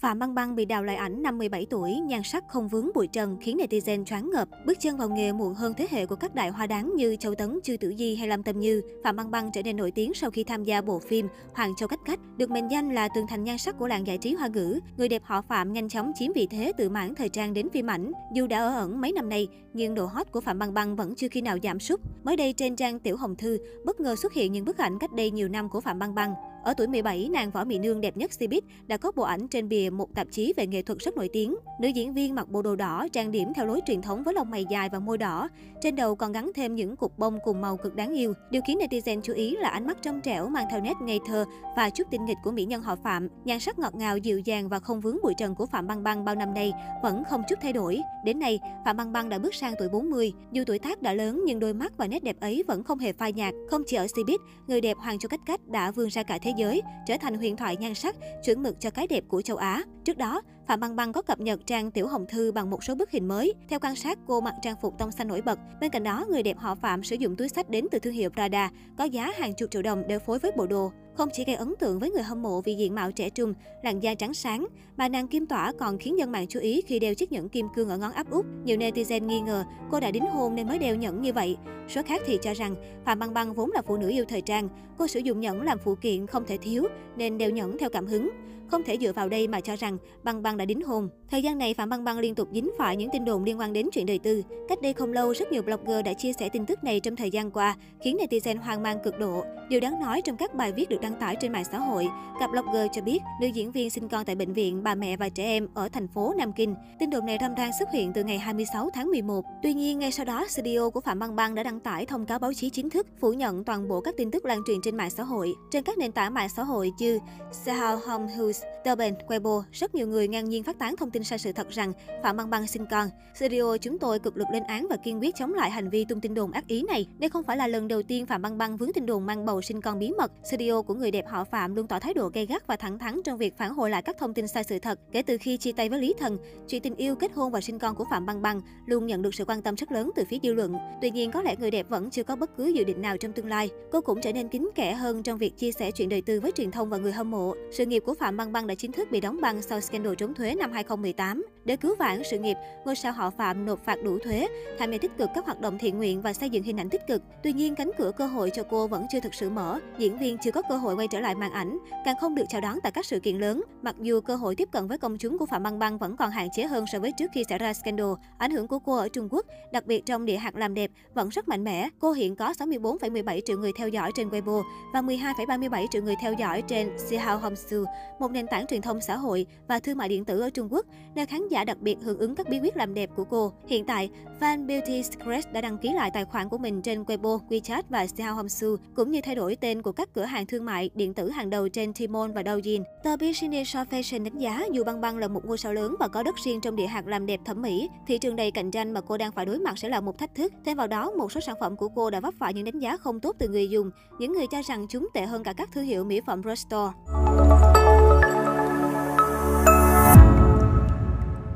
Phạm Băng Băng bị đào lại ảnh năm 17 tuổi, nhan sắc không vướng bụi trần khiến netizen choáng ngợp. Bước chân vào nghề muộn hơn thế hệ của các đại hoa đáng như Châu Tấn, Chư Tử Di hay Lâm Tâm Như. Phạm Băng Băng trở nên nổi tiếng sau khi tham gia bộ phim Hoàng Châu Cách Cách, được mệnh danh là tường thành nhan sắc của làng giải trí hoa ngữ. Người đẹp họ Phạm nhanh chóng chiếm vị thế từ mảng thời trang đến phim ảnh. Dù đã ở ẩn mấy năm nay, nhưng độ hot của Phạm Băng Băng vẫn chưa khi nào giảm sút. Mới đây trên trang Tiểu Hồng Thư, bất ngờ xuất hiện những bức ảnh cách đây nhiều năm của Phạm Băng Băng. Ở tuổi 17, nàng võ mỹ nương đẹp nhất Cbiz đã có bộ ảnh trên bìa một tạp chí về nghệ thuật rất nổi tiếng. Nữ diễn viên mặc bộ đồ đỏ, trang điểm theo lối truyền thống với lông mày dài và môi đỏ. Trên đầu còn gắn thêm những cục bông cùng màu cực đáng yêu. Điều khiến netizen chú ý là ánh mắt trong trẻo mang theo nét ngây thơ và chút tinh nghịch của mỹ nhân họ Phạm. Nhan sắc ngọt ngào, dịu dàng và không vướng bụi trần của Phạm Băng Băng bao năm nay vẫn không chút thay đổi. Đến nay, Phạm Băng Băng đã bước sang tuổi 40. Dù tuổi tác đã lớn nhưng đôi mắt và nét đẹp ấy vẫn không hề phai nhạt. Không chỉ ở Cbiz, người đẹp Hoàng Châu Cách Cách đã vươn ra cả thế giới, trở thành huyền thoại nhan sắc, chuẩn mực cho cái đẹp của châu Á. Trước đó, Phạm Băng Băng có cập nhật trang Tiểu Hồng Thư bằng một số bức hình mới. Theo quan sát, cô mặc trang phục tông xanh nổi bật. Bên cạnh đó, người đẹp họ Phạm sử dụng túi sách đến từ thương hiệu Prada, có giá hàng chục triệu đồng để phối với bộ đồ. Không chỉ gây ấn tượng với người hâm mộ vì diện mạo trẻ trung, làn da trắng sáng, mà nàng Kim Tỏa còn khiến dân mạng chú ý khi đeo chiếc nhẫn kim cương ở ngón áp út. Nhiều netizen nghi ngờ cô đã đính hôn nên mới đeo nhẫn như vậy. Số khác thì cho rằng Phạm Băng Băng vốn là phụ nữ yêu thời trang, cô sử dụng nhẫn làm phụ kiện không thể thiếu nên đeo nhẫn theo cảm hứng. Không thể dựa vào đây mà cho rằng Băng Băng đã đính hôn. Thời gian này Phạm Băng Băng liên tục dính phải những tin đồn liên quan đến chuyện đời tư. Cách đây không lâu, rất nhiều blogger đã chia sẻ tin tức này trong thời gian qua, khiến netizen hoang mang cực độ. Điều đáng nói trong các bài viết được đăng tải trên mạng xã hội, cặp blogger cho biết nữ diễn viên sinh con tại bệnh viện bà mẹ và trẻ em ở thành phố Nam Kinh. Tin đồn này râm ran xuất hiện từ ngày 26 tháng 11. Tuy nhiên, ngay sau đó, studio của Phạm Băng Băng đã đăng tải thông cáo báo chí chính thức phủ nhận toàn bộ các tin tức lan truyền trên mạng xã hội. Trên các nền tảng mạng xã hội như Sehao Home News, Douben, Weibo, rất nhiều người ngang nhiên phát tán thông tin sai sự thật rằng Phạm Băng Băng sinh con. Studio chúng tôi cực lực lên án và kiên quyết chống lại hành vi tung tin đồn ác ý này. Đây không phải là lần đầu tiên Phạm Băng Băng vướng tin đồn mang bầu sinh con bí mật. Studio của người đẹp họ Phạm luôn tỏ thái độ gay gắt và thẳng thắn trong việc phản hồi lại các thông tin sai sự thật. Kể từ khi chia tay với Lý Thần, chuyện tình yêu, kết hôn và sinh con của Phạm Băng Băng luôn nhận được sự quan tâm rất lớn từ phía dư luận. Tuy nhiên, có lẽ người đẹp vẫn chưa có bất cứ dự định nào trong tương lai. Cô cũng trở nên kín kẽ hơn trong việc chia sẻ chuyện đời tư với truyền thông và người hâm mộ. Sự nghiệp của Phạm Băng Băng đã chính thức bị đóng băng sau scandal trốn thuế năm 2018. Để cứu vãn sự nghiệp, ngôi sao họ Phạm nộp phạt đủ thuế, tham gia tích cực các hoạt động thiện nguyện và xây dựng hình ảnh tích cực. Tuy nhiên, cánh cửa cơ hội cho cô vẫn chưa thực sự mở. Diễn viên chưa có cơ hội quay trở lại màn ảnh, càng không được chào đón tại các sự kiện lớn. Mặc dù cơ hội tiếp cận với công chúng của Phạm Băng Băng vẫn còn hạn chế hơn so với trước khi xảy ra scandal, ảnh hưởng của cô ở Trung Quốc, đặc biệt trong địa hạt làm đẹp, vẫn rất mạnh mẽ. Cô hiện có 64,17 triệu người theo dõi trên Weibo và 12,37 triệu người theo dõi trên Sihao Homsu, một nền tảng truyền thông xã hội và thương mại điện tử ở Trung Quốc, nơi khán giả đặc biệt hưởng ứng các bí quyết làm đẹp của cô. Hiện tại, Fan Beauty Secret đã đăng ký lại tài khoản của mình trên Weibo, WeChat và Xiao Homsu, cũng như thay đổi tên của các cửa hàng thương mại điện tử hàng đầu trên Tmall và Douyin. Tờ Business of Fashion đánh giá dù Băng Băng là một ngôi sao lớn và có đất riêng trong địa hạt làm đẹp thẩm mỹ, thị trường đầy cạnh tranh mà cô đang phải đối mặt sẽ là một thách thức. Thêm vào đó, một số sản phẩm của cô đã vấp phải những đánh giá không tốt từ người dùng, những người cho rằng chúng tệ hơn cả các thương hiệu mỹ phẩm drugstore.